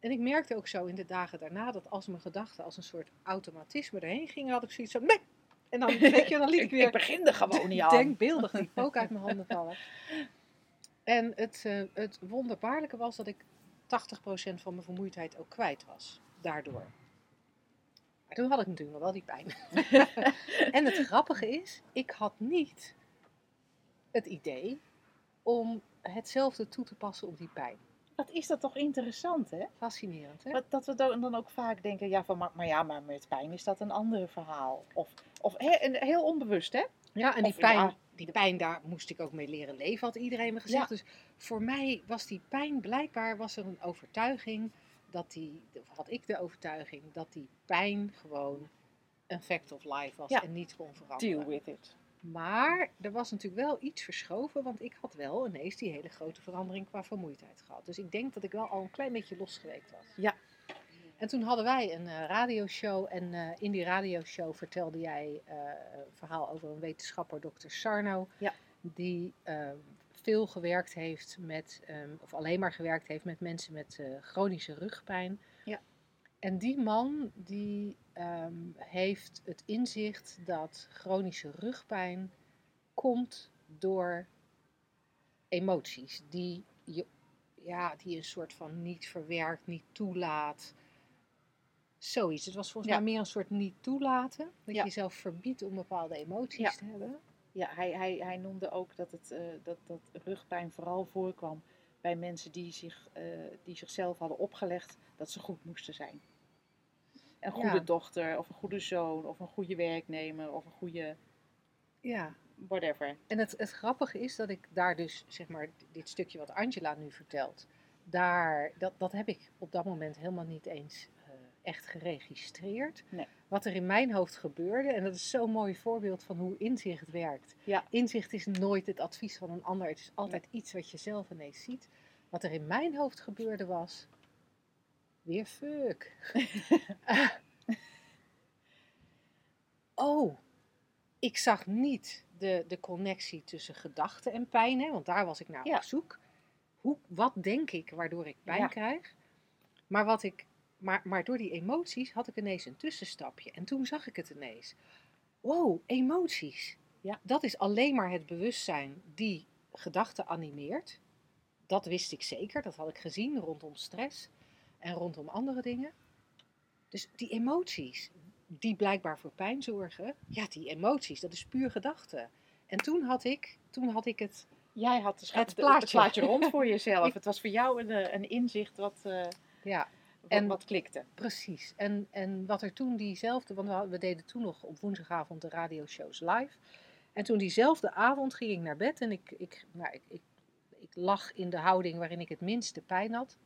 En ik merkte ook zo in de dagen daarna dat als mijn gedachten als een soort automatisme erheen gingen, had ik zoiets van, nee. En dan, weet je, dan liet ik weer ik begin er gewoon niet aan. denkbeeldig die pook uit mijn handen vallen. En het, eh, het wonderbaarlijke was dat ik 80% van mijn vermoeidheid ook kwijt was. Daardoor. Maar toen had ik natuurlijk nog wel die pijn. en het grappige is, ik had niet het idee om hetzelfde toe te passen op die pijn. Wat is dat toch interessant, hè? Fascinerend, hè? Wat, dat we dan ook vaak denken, ja, van, maar, maar ja, maar met pijn is dat een ander verhaal. Of, of hè, en heel onbewust, hè? Ja, en die Of, pijn, ja, die pijn, daar moest ik ook mee leren leven, had iedereen me gezegd. Dus voor mij was die pijn, blijkbaar was er een overtuiging, dat die, of had ik de overtuiging, dat die pijn gewoon een fact of life was Ja. en niet kon veranderen. Deal with it. Maar er was natuurlijk wel iets verschoven, want ik had wel ineens die hele grote verandering qua vermoeidheid gehad. Dus ik denk dat ik wel al een klein beetje losgeweekt was. Ja. En toen hadden wij een eh, radioshow en eh, in die radioshow vertelde jij eh, een verhaal over een wetenschapper, dokter Sarno, Ja. die ehm, veel gewerkt heeft met, ehm, of alleen maar gewerkt heeft met mensen met chronische rugpijn. Ja. En die man die ehm, heeft het inzicht dat chronische rugpijn komt door emoties die je ja, die een soort van niet verwerkt, niet toelaat. Zoiets. Het was volgens Ja. mij meer een soort niet toelaten. Dat Ja. je jezelf verbiedt om bepaalde emoties Ja. te hebben. Ja, hij, hij, hij noemde ook dat, het, eh, dat, dat rugpijn vooral voorkwam bij mensen die, zich, eh, die zichzelf hadden opgelegd dat ze goed moesten zijn. Een goede Ja. dochter, of een goede zoon, of een goede werknemer, of een goede Ja. whatever. En het, het grappige is dat ik daar dus, zeg maar, dit stukje wat Angela nu vertelt, daar, dat, dat heb ik op dat moment helemaal niet eens eh, echt geregistreerd. Nee. Wat er in mijn hoofd gebeurde, en dat is zo'n mooi voorbeeld van hoe inzicht werkt. Ja. Inzicht is nooit het advies van een ander, het is altijd iets wat je zelf ineens ziet. Wat er in mijn hoofd gebeurde was, weer fuck. Oh, ik zag niet de, de connectie tussen gedachten en pijn, hè, want daar was ik naar Ja. op zoek. Hoe, wat denk ik waardoor ik pijn Ja. krijg? Maar, wat ik, maar, maar door die emoties had ik ineens een tussenstapje. En toen zag ik het ineens. Wow, emoties. Ja. Dat is alleen maar het bewustzijn die gedachten animeert. Dat wist ik zeker, dat had ik gezien rondom stress en rondom andere dingen. Dus die emoties, die blijkbaar voor pijn zorgen, ja, die emoties, dat is puur gedachte. En toen had ik, toen had ik het, Jij had de scha- Het de- plaatje. rond voor jezelf. Het was voor jou een, eh, een inzicht wat, eh, ja, wat, En- wat klikte. precies. En, en wat er toen diezelfde, want we, hadden- we deden toen nog op woensdagavond de radioshows live. En toen diezelfde avond ging ik naar bed en ik, ik, nou, ik, ik, ik lag in de houding waarin ik het minste pijn had.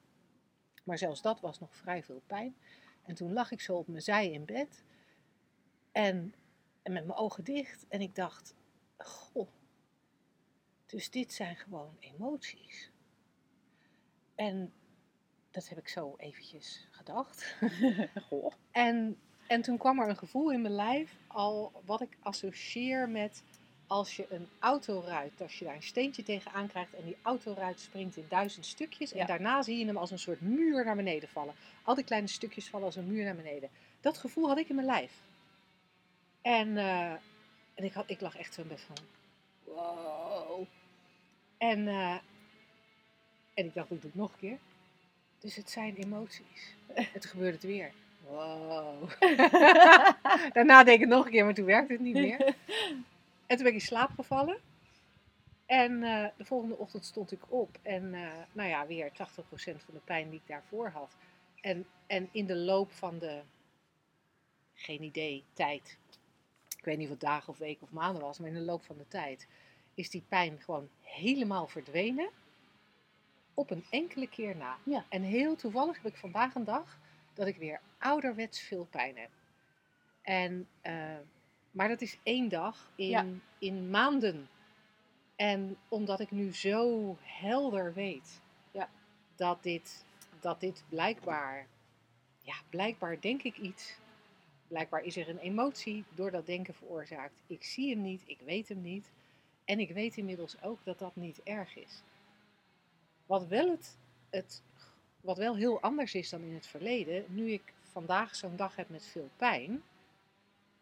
Maar zelfs dat was nog vrij veel pijn. En toen lag ik zo op mijn zij in bed. En, en met mijn ogen dicht. En ik dacht, goh. Dus dit zijn gewoon emoties. En dat heb ik zo eventjes gedacht. Goh. En, en toen kwam er een gevoel in mijn lijf, al wat ik associeer met als je een autoruit, als je daar een steentje tegenaan krijgt en die autoruit springt in duizend stukjes en Ja. daarna zie je hem als een soort muur naar beneden vallen. Al die kleine stukjes vallen als een muur naar beneden. Dat gevoel had ik in mijn lijf. En, eh, en ik, had, ik lag echt zo bed van, wow. En, eh, en ik dacht, ik doe het nog een keer. Dus het zijn emoties. En toen gebeurde het weer. Wow. Daarna deed ik het nog een keer, maar toen werkte het niet meer. En toen ben ik in slaap gevallen. En eh, de volgende ochtend stond ik op. En eh, nou ja, weer 80% van de pijn die ik daarvoor had. En, en in de loop van de, geen idee, tijd. Ik weet niet of het dagen of weken of maanden was. Maar in de loop van de tijd is die pijn gewoon helemaal verdwenen. Op een enkele keer na. Ja. En heel toevallig heb ik vandaag een dag dat ik weer ouderwets veel pijn heb. En, eh, maar dat is één dag in, Ja. in maanden. En omdat ik nu zo helder weet Ja. dat, dit, dat dit blijkbaar, ja, blijkbaar denk ik iets. Blijkbaar is er een emotie door dat denken veroorzaakt. Ik zie hem niet, ik weet hem niet. En ik weet inmiddels ook dat dat niet erg is. Wat wel, het, het, wat wel heel anders is dan in het verleden, nu ik vandaag zo'n dag heb met veel pijn,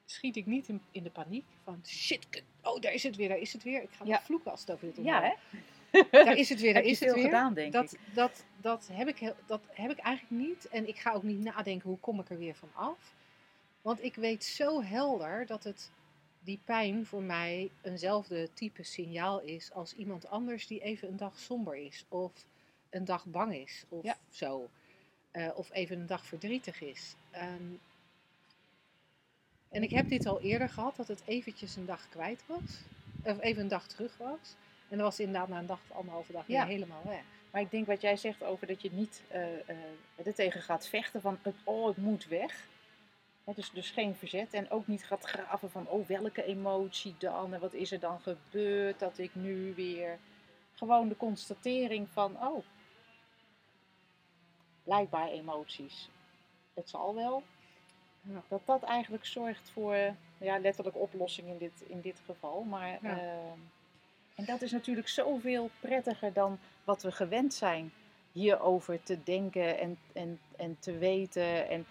schiet ik niet in, in de paniek van shit, oh daar is het weer, daar is het weer. Ik ga Ja. vloeken als het over dit Ja, onderwerp. hè? Daar is het weer, daar Heb is het weer. gedaan, denk dat, ik. Dat, dat, heb ik, heel- dat heb ik eigenlijk niet. En ik ga ook niet nadenken hoe kom ik er weer van af. Want ik weet zo helder dat het die pijn voor mij eenzelfde type signaal is als iemand anders die even een dag somber is. Of een dag bang is. Of Ja. zo. Eh, of even een dag verdrietig is. Ehm, en ik heb dit al eerder gehad, dat het eventjes een dag kwijt was. Of even een dag terug was. En dan was inderdaad na een dag, anderhalve dag Ja. weer helemaal weg. Maar ik denk wat jij zegt over dat je niet er tegen gaat vechten van oh, het moet weg. Dus, dus geen verzet en ook niet gaat graven van oh, welke emotie dan en wat is er dan gebeurd dat ik nu weer... Gewoon de constatering van oh, blijkbaar emoties. Het zal wel. Ja. Dat dat eigenlijk zorgt voor ja, letterlijk oplossing in dit, in dit geval. Maar, Ja. ehm, en dat is natuurlijk zoveel prettiger dan wat we gewend zijn hierover te denken en, en, en te weten. En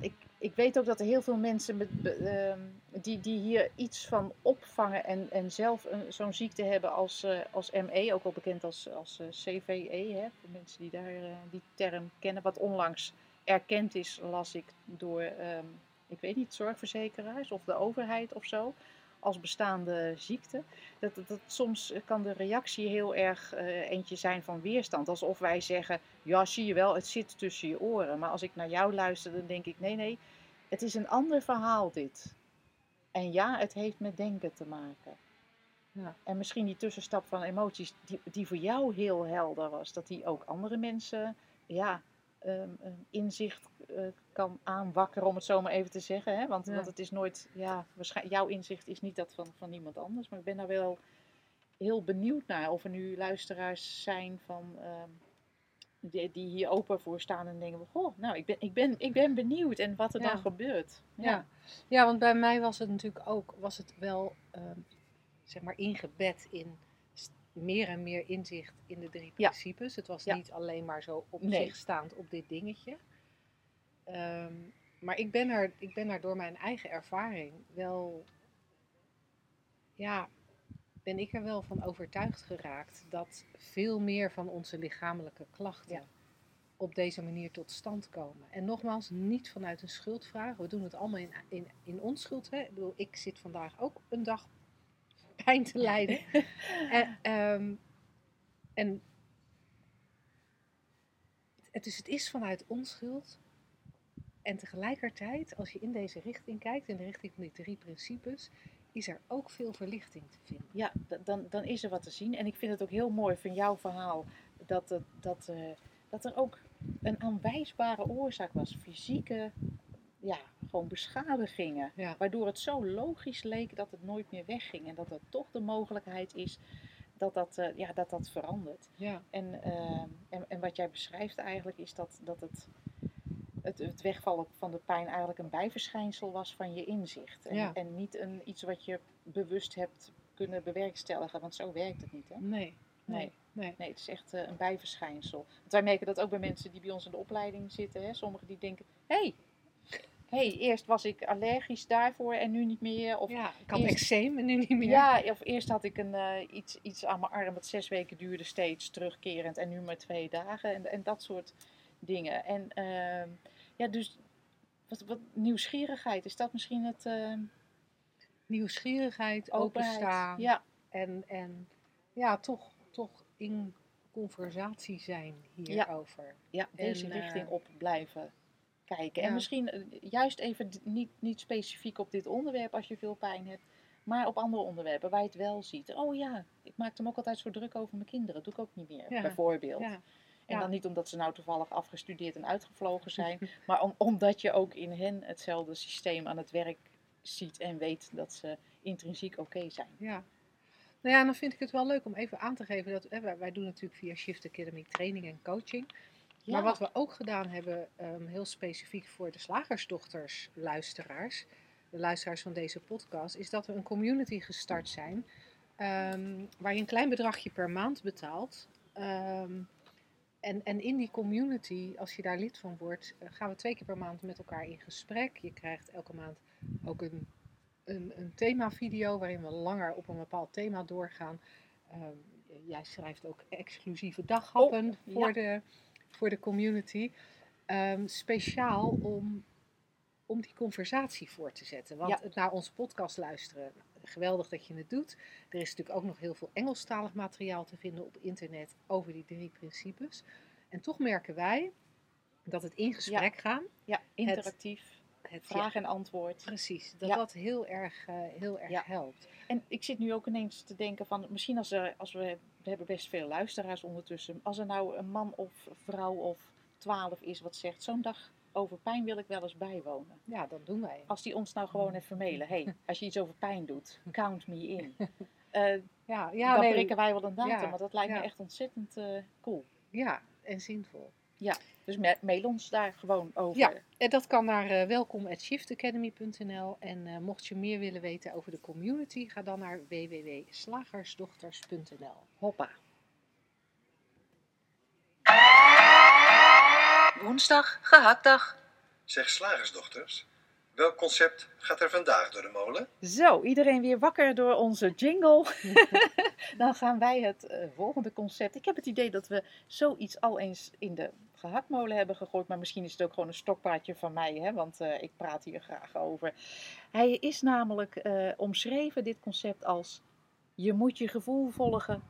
ik, ik weet ook dat er heel veel mensen met, ehm, die, die hier iets van opvangen en, en zelf een- zo'n ziekte hebben als, eh, als ME, ook wel bekend als, als eh, CVE, hè, voor mensen die daar eh, die term kennen, wat onlangs erkend is, las ik door, ehm, ik weet niet, zorgverzekeraars of de overheid of zo, als bestaande ziekte. Dat, dat, dat soms kan de reactie heel erg eh, eentje zijn van weerstand. Alsof wij zeggen, ja zie je wel, het zit tussen je oren. Maar als ik naar jou luister, dan denk ik, nee nee, het is een ander verhaal dit. En ja, het heeft met denken te maken. Ja. En misschien die tussenstap van emoties, die, die voor jou heel helder was, dat die ook andere mensen, ja, ehm, een inzicht eh, kan aanwakkeren, om het zo maar even te zeggen. Hè? Want, Ja. want het is nooit, ja, waarschijnlijk, jouw inzicht is niet dat van, van iemand anders. Maar ik ben daar wel heel benieuwd naar of er nu luisteraars zijn van. ehm, die, die hier open voor staan en denken: Goh, nou, ik ben, ik ben, ik ben benieuwd en wat er Ja. dan gebeurt. Ja. ja, want bij mij was het natuurlijk ook, was het wel, ehm, zeg maar, ingebed in meer en meer inzicht in de drie Ja. principes. Het was Ja. niet alleen maar zo op Nee. zich staand op dit dingetje. Ehm, maar ik ben, er, ik ben er door mijn eigen ervaring wel, ja, ben ik er wel van overtuigd geraakt dat veel meer van onze lichamelijke klachten Ja. op deze manier tot stand komen. En nogmaals, niet vanuit een schuldvraag. We doen het allemaal in, in, in onschuld. Hè? Ik bedoel, ik zit vandaag ook een dag pijn te lijden. en, ehm, en het, is, het is vanuit onschuld. En tegelijkertijd, als je in deze richting kijkt, in de richting van die drie principes, is er ook veel verlichting te vinden. Ja, dan, dan is er wat te zien. En ik vind het ook heel mooi van jouw verhaal dat, het, dat, eh, dat er ook een aanwijsbare oorzaak was. Fysieke, ja, gewoon beschadigingen. Ja. Waardoor het zo logisch leek dat het nooit meer wegging. En dat er toch de mogelijkheid is dat dat, eh, ja, dat, dat verandert. Ja, En, eh, en, en wat jij beschrijft eigenlijk is dat, dat het, het, het wegvallen van de pijn eigenlijk een bijverschijnsel was van je inzicht. En, Ja. en niet een, iets wat je bewust hebt kunnen bewerkstelligen, want zo werkt het niet. Hè? nee, nee, Nee. nee. Nee, het is echt eh, een bijverschijnsel. Want wij merken dat ook bij mensen die bij ons in de opleiding zitten. Hè? Sommigen die denken, hé, hey, hey, eerst was ik allergisch daarvoor en nu niet meer. Of ja, ik had eerst- eczeem en nu niet meer. ja, of eerst had ik een, eh, iets, iets aan mijn arm dat zes weken duurde steeds terugkerend en nu maar twee dagen en, en dat soort dingen. En ehm, ja, dus wat, wat nieuwsgierigheid, is dat misschien het ehm, Nieuwsgierigheid, openheid? openstaan. Ja, En, en ja, toch, toch in conversatie zijn hierover. ja, deze En, richting eh, op blijven kijken. ja. En misschien eh, juist even niet, niet specifiek op dit onderwerp als je veel pijn hebt. Maar op andere onderwerpen waar je het wel ziet. Oh ja, ik maakte me ook altijd zo druk over mijn kinderen. Dat doe ik ook niet meer, Ja. bijvoorbeeld. Ja, En dan niet omdat ze nou toevallig afgestudeerd en uitgevlogen zijn, maar om, omdat je ook in hen hetzelfde systeem aan het werk ziet en weet dat ze intrinsiek oké zijn. ja. Nou ja, dan vind ik het wel leuk om even aan te geven dat hè, wij, wij doen natuurlijk via Shift Academy training en coaching. Ja. Maar wat we ook gedaan hebben, ehm, heel specifiek voor de slagersdochters luisteraars, de luisteraars van deze podcast, is dat we een community gestart zijn ehm, waar je een klein bedragje per maand betaalt. Ehm, en, en in die community, als je daar lid van wordt, eh, gaan we twee keer per maand met elkaar in gesprek. Je krijgt elke maand ook een, een, een themavideo waarin we langer op een bepaald thema doorgaan. Jij schrijft ook exclusieve daghappen Oh, voor, ja. de, voor de community. Ehm, speciaal om, om die conversatie voor te zetten. Want Ja. het naar onze podcast luisteren, geweldig dat je het doet. Er is natuurlijk ook nog heel veel Engelstalig materiaal te vinden op internet over die drie principes. En toch merken wij dat het in gesprek gaan, Ja, interactief, het, vraag en antwoord. precies, dat Ja. dat heel erg, eh, heel erg Ja. helpt. En ik zit nu ook ineens te denken van, misschien als, er, als we, we hebben best veel luisteraars ondertussen, als er nou een man of vrouw of twaalf is wat zegt, zo'n dag over pijn wil ik wel eens bijwonen. Ja, dat doen wij. Als die ons nou gewoon even mailen, hey, als je iets over pijn doet, count me in. Eh, Ja, ja, dan nee, prikken wij wel een datum, ja, want dat lijkt ja. me echt ontzettend eh, cool. ja, en zinvol. Dus ma- mail ons daar gewoon over. Ja. En dat kan naar uh, welkom.shiftacademy.nl. En eh, mocht je meer willen weten over de community, ga dan naar www.slagersdochters.nl. Hoppa. Woensdag, gehaktdag. Zeg slagersdochters, welk concept gaat er vandaag door de molen? Zo, iedereen weer wakker door onze jingle. Dan gaan wij het eh, volgende concept. Ik heb het idee dat we zoiets al eens in de gehaktmolen hebben gegooid. Maar misschien is het ook gewoon een stokpaardje van mij, hè, want eh, ik praat hier graag over. Hij is namelijk eh, omschreven, dit concept, als je moet je gevoel volgen.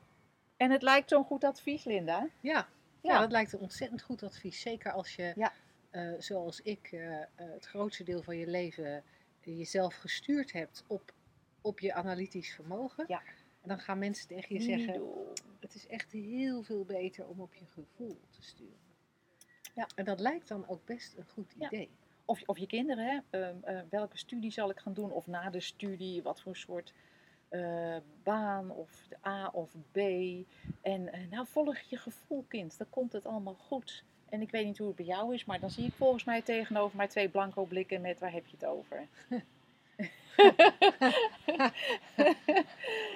En het lijkt zo'n goed advies, Linda. Ja, ja, dat lijkt een ontzettend goed advies. Zeker als je, Ja. eh, zoals ik, het grootste deel van je leven jezelf gestuurd hebt op, op je analytisch vermogen. Ja. En dan gaan mensen tegen je zeggen, het is echt heel veel beter om op je gevoel te sturen. Ja. En dat lijkt dan ook best een goed Ja. idee. Of, of je kinderen, hè? Ehm, eh, welke studie zal ik gaan doen? Of na de studie, wat voor soort eh, baan of de A of B. En eh, nou, volg je gevoel, kind. Dan komt het allemaal goed. En ik weet niet hoe het bij jou is, maar dan zie ik volgens mij tegenover mij twee blanco blikken met waar heb je het over?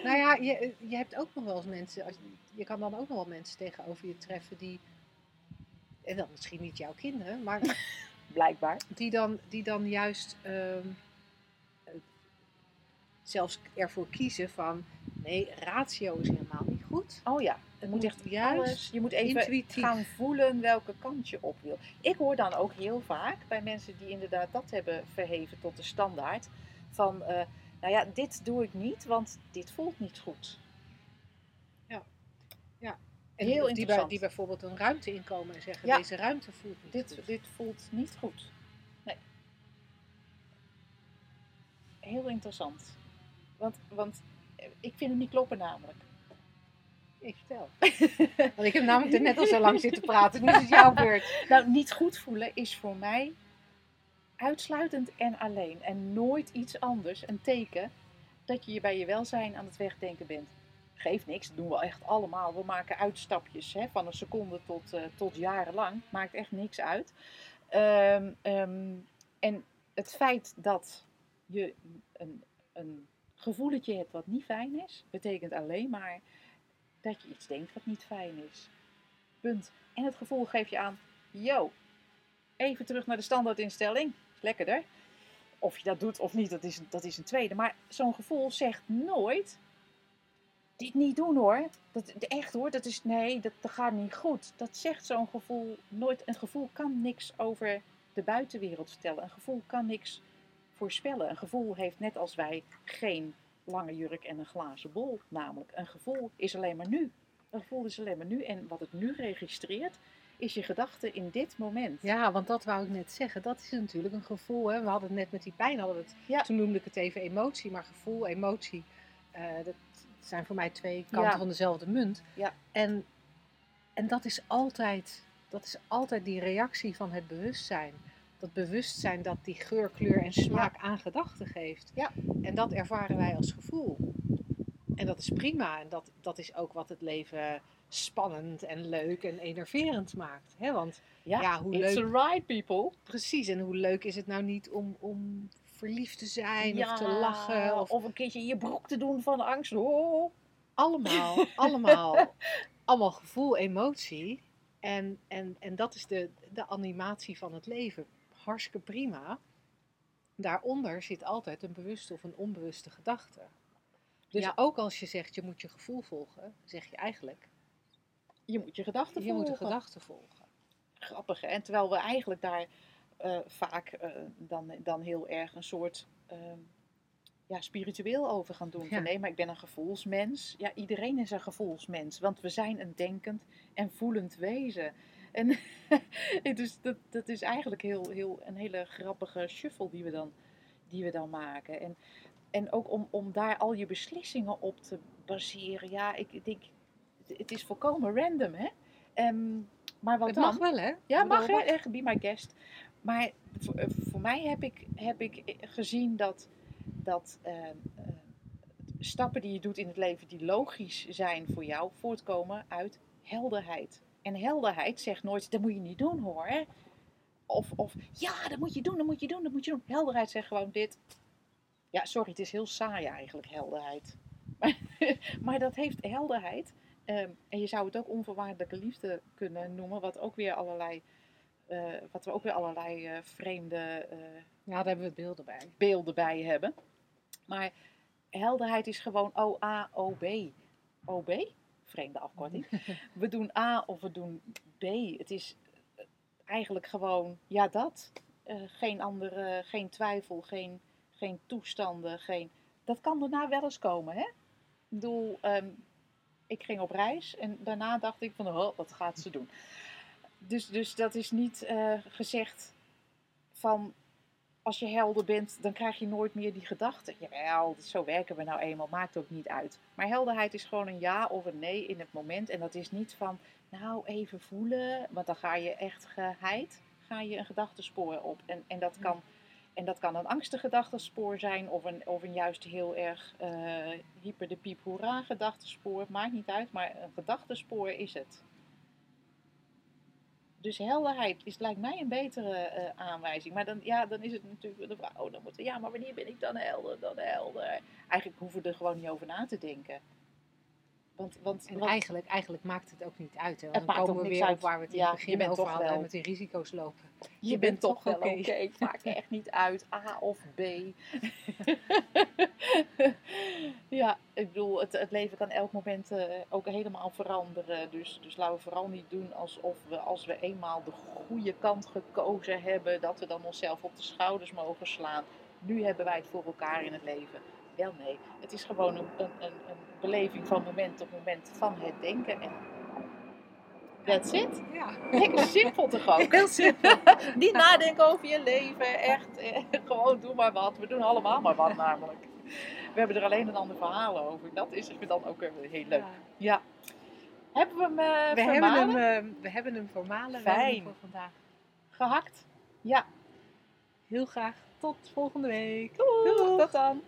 Nou ja, je, je hebt ook nog wel eens mensen, als, je kan dan ook nog wel mensen tegenover je treffen die, en dan misschien niet jouw kinderen, maar Blijkbaar. die dan, die dan juist ehm, eh, zelfs ervoor kiezen van, nee, ratio is helemaal niet goed. Oh ja, het moet echt juist alles. Je moet even intuïtief. gaan voelen welke kant je op wil. Ik hoor dan ook heel vaak bij mensen die inderdaad dat hebben verheven tot de standaard. Van, eh, nou ja, dit doe ik niet, want dit voelt niet goed. Heel of die, bij, interessant. die bijvoorbeeld een ruimte inkomen en zeggen, Ja. deze ruimte voelt niet Dit, goed. dit voelt niet goed. Nee. Heel interessant. Want, want eh, ik vind het niet kloppen namelijk. Ik vertel. Want ik heb namelijk net al zo lang zitten praten. Nu is het jouw beurt. Nou, niet goed voelen is voor mij uitsluitend en alleen. En nooit iets anders. Een teken dat je je bij je welzijn aan het wegdenken bent. Geeft niks, dat doen we echt allemaal. We maken uitstapjes hè, van een seconde tot, eh, tot jarenlang. Maakt echt niks uit. Ehm, ehm, en het feit dat je een, een gevoeletje hebt wat niet fijn is, betekent alleen maar dat je iets denkt wat niet fijn is. Punt. En het gevoel geeft je aan, yo, even terug naar de standaardinstelling. Lekkerder. Of je dat doet of niet, dat is, dat is een tweede. Maar zo'n gevoel zegt nooit, dit niet doen hoor. Dat, echt hoor, dat is, nee, dat, dat gaat niet goed. Dat zegt zo'n gevoel nooit. Een gevoel kan niks over de buitenwereld vertellen. Een gevoel kan niks voorspellen. Een gevoel heeft net als wij geen lange jurk en een glazen bol. Namelijk, een gevoel is alleen maar nu. Een gevoel is alleen maar nu. En wat het nu registreert, is je gedachte in dit moment. Ja, want dat wou ik net zeggen. Dat is natuurlijk een gevoel. Hè? We hadden het net met die pijn, hadden we het, Ja. toen noemde ik het even emotie. Maar gevoel, emotie, eh, dat zijn voor mij twee kanten Ja. van dezelfde munt. Ja. En, en dat, is altijd, dat is altijd die reactie van het bewustzijn. Dat bewustzijn dat die geur, kleur en smaak aan gedachten geeft. Ja. En dat ervaren wij als gevoel. En dat is prima. En dat, dat is ook wat het leven spannend en leuk en enerverend maakt. Hè? Want Ja, ja, hoe it's leuk. a ride, people. Precies, en hoe leuk is het nou niet om, om verliefd te zijn Ja, of te lachen? Of, of een keertje in je broek te doen van angst. Oh. allemaal, allemaal, allemaal gevoel, emotie. En, en, en dat is de, de animatie van het leven. Hartstikke prima. Daaronder zit altijd een bewuste of een onbewuste gedachte. Dus Ja. ook als je zegt je moet je gevoel volgen, zeg je eigenlijk Je moet je gedachten je moet de volgen. gedachte volgen. Grappig, hè? En terwijl we eigenlijk daar eh, vaak eh, dan, dan heel erg een soort ehm, ja, spiritueel over gaan doen. Ja. Van nee, maar ik ben een gevoelsmens. Ja, iedereen is een gevoelsmens. Want we zijn een denkend en voelend wezen. En dus dat, dat is eigenlijk heel, heel, een hele grappige shuffle die we dan, die we dan maken. En, en ook om, om daar al je beslissingen op te baseren. Ja, ik denk, het is volkomen random, hè? Ehm, maar wat Het dan? mag wel, hè? Ja, mag hè, echt, be my guest. Maar voor, eh, voor mij heb ik, heb ik gezien dat, dat eh, eh, stappen die je doet in het leven die logisch zijn voor jou, voortkomen uit helderheid. En helderheid zegt nooit, dat moet je niet doen hoor. Of, of ja, dat moet je doen, dat moet je doen, dat moet je doen. Helderheid zegt gewoon dit. Ja, sorry, het is heel saai eigenlijk, helderheid. Maar, maar dat heeft helderheid. Ehm, en je zou het ook onvoorwaardelijke liefde kunnen noemen, wat ook weer allerlei, eh, wat we ook weer allerlei eh, vreemde eh, Ja, daar hebben we beelden bij. beelden bij hebben. Maar helderheid is gewoon OA, OB. OB? Vreemde afkorting. We doen A of we doen B. Het is eigenlijk gewoon, ja dat. Geen andere, geen twijfel, geen, geen toestanden, geen... Dat kan daarna wel eens komen, hè? Ik bedoel, ehm, ik ging op reis en daarna dacht ik van, oh, wat gaat ze doen? Dus, dus dat is niet eh, gezegd van, als je helder bent, dan krijg je nooit meer die gedachten. Jawel, zo werken we nou eenmaal, maakt ook niet uit. Maar helderheid is gewoon een ja of een nee in het moment. En dat is niet van, nou even voelen, want dan ga je echt geheid, ga je een gedachtespoor op. En, en, dat, kan, en dat kan een angstig gedachtespoor zijn of een, of een juist heel erg eh, hyper de piep hoera gedachtespoor. Maakt niet uit, maar een gedachtespoor is het. Dus helderheid is, lijkt mij een betere eh, aanwijzing. Maar dan, ja, dan is het natuurlijk de vraag, oh, dan moet, ja, maar wanneer ben ik dan helder, dan helder? Eigenlijk hoeven we er gewoon niet over na te denken. Want, want, En want- eigenlijk, eigenlijk maakt het ook niet uit. Hè? Want dan komen we weer uit. op waar we het in het begin over hadden. Met die risico's lopen. je, bent, toch wel oké. Het maakt echt niet uit, A of B. ja, ik bedoel, het, het leven kan elk moment eh, ook helemaal veranderen. Dus, dus laten we vooral niet doen alsof we, als we eenmaal de goede kant gekozen hebben, dat we dan onszelf op de schouders mogen slaan. Nu hebben wij het voor elkaar in het leven. Wel nee, het is gewoon een, een, een, een beleving van moment tot moment van het denken. En That's it. Ja. Lekker simpel toch ook? Heel simpel. Niet nadenken over je leven. Echt, eh, gewoon doe maar wat. We doen allemaal maar wat namelijk. We hebben er alleen een ander verhaal over. Dat is dan ook heel leuk. Ja. Hebben we hem eh We, hebben vermalen? hem, eh, we hebben hem vermalen. We hebben hem Fijn. voor vandaag. gehakt? Ja. Heel graag tot volgende week. Doei. Tot dan.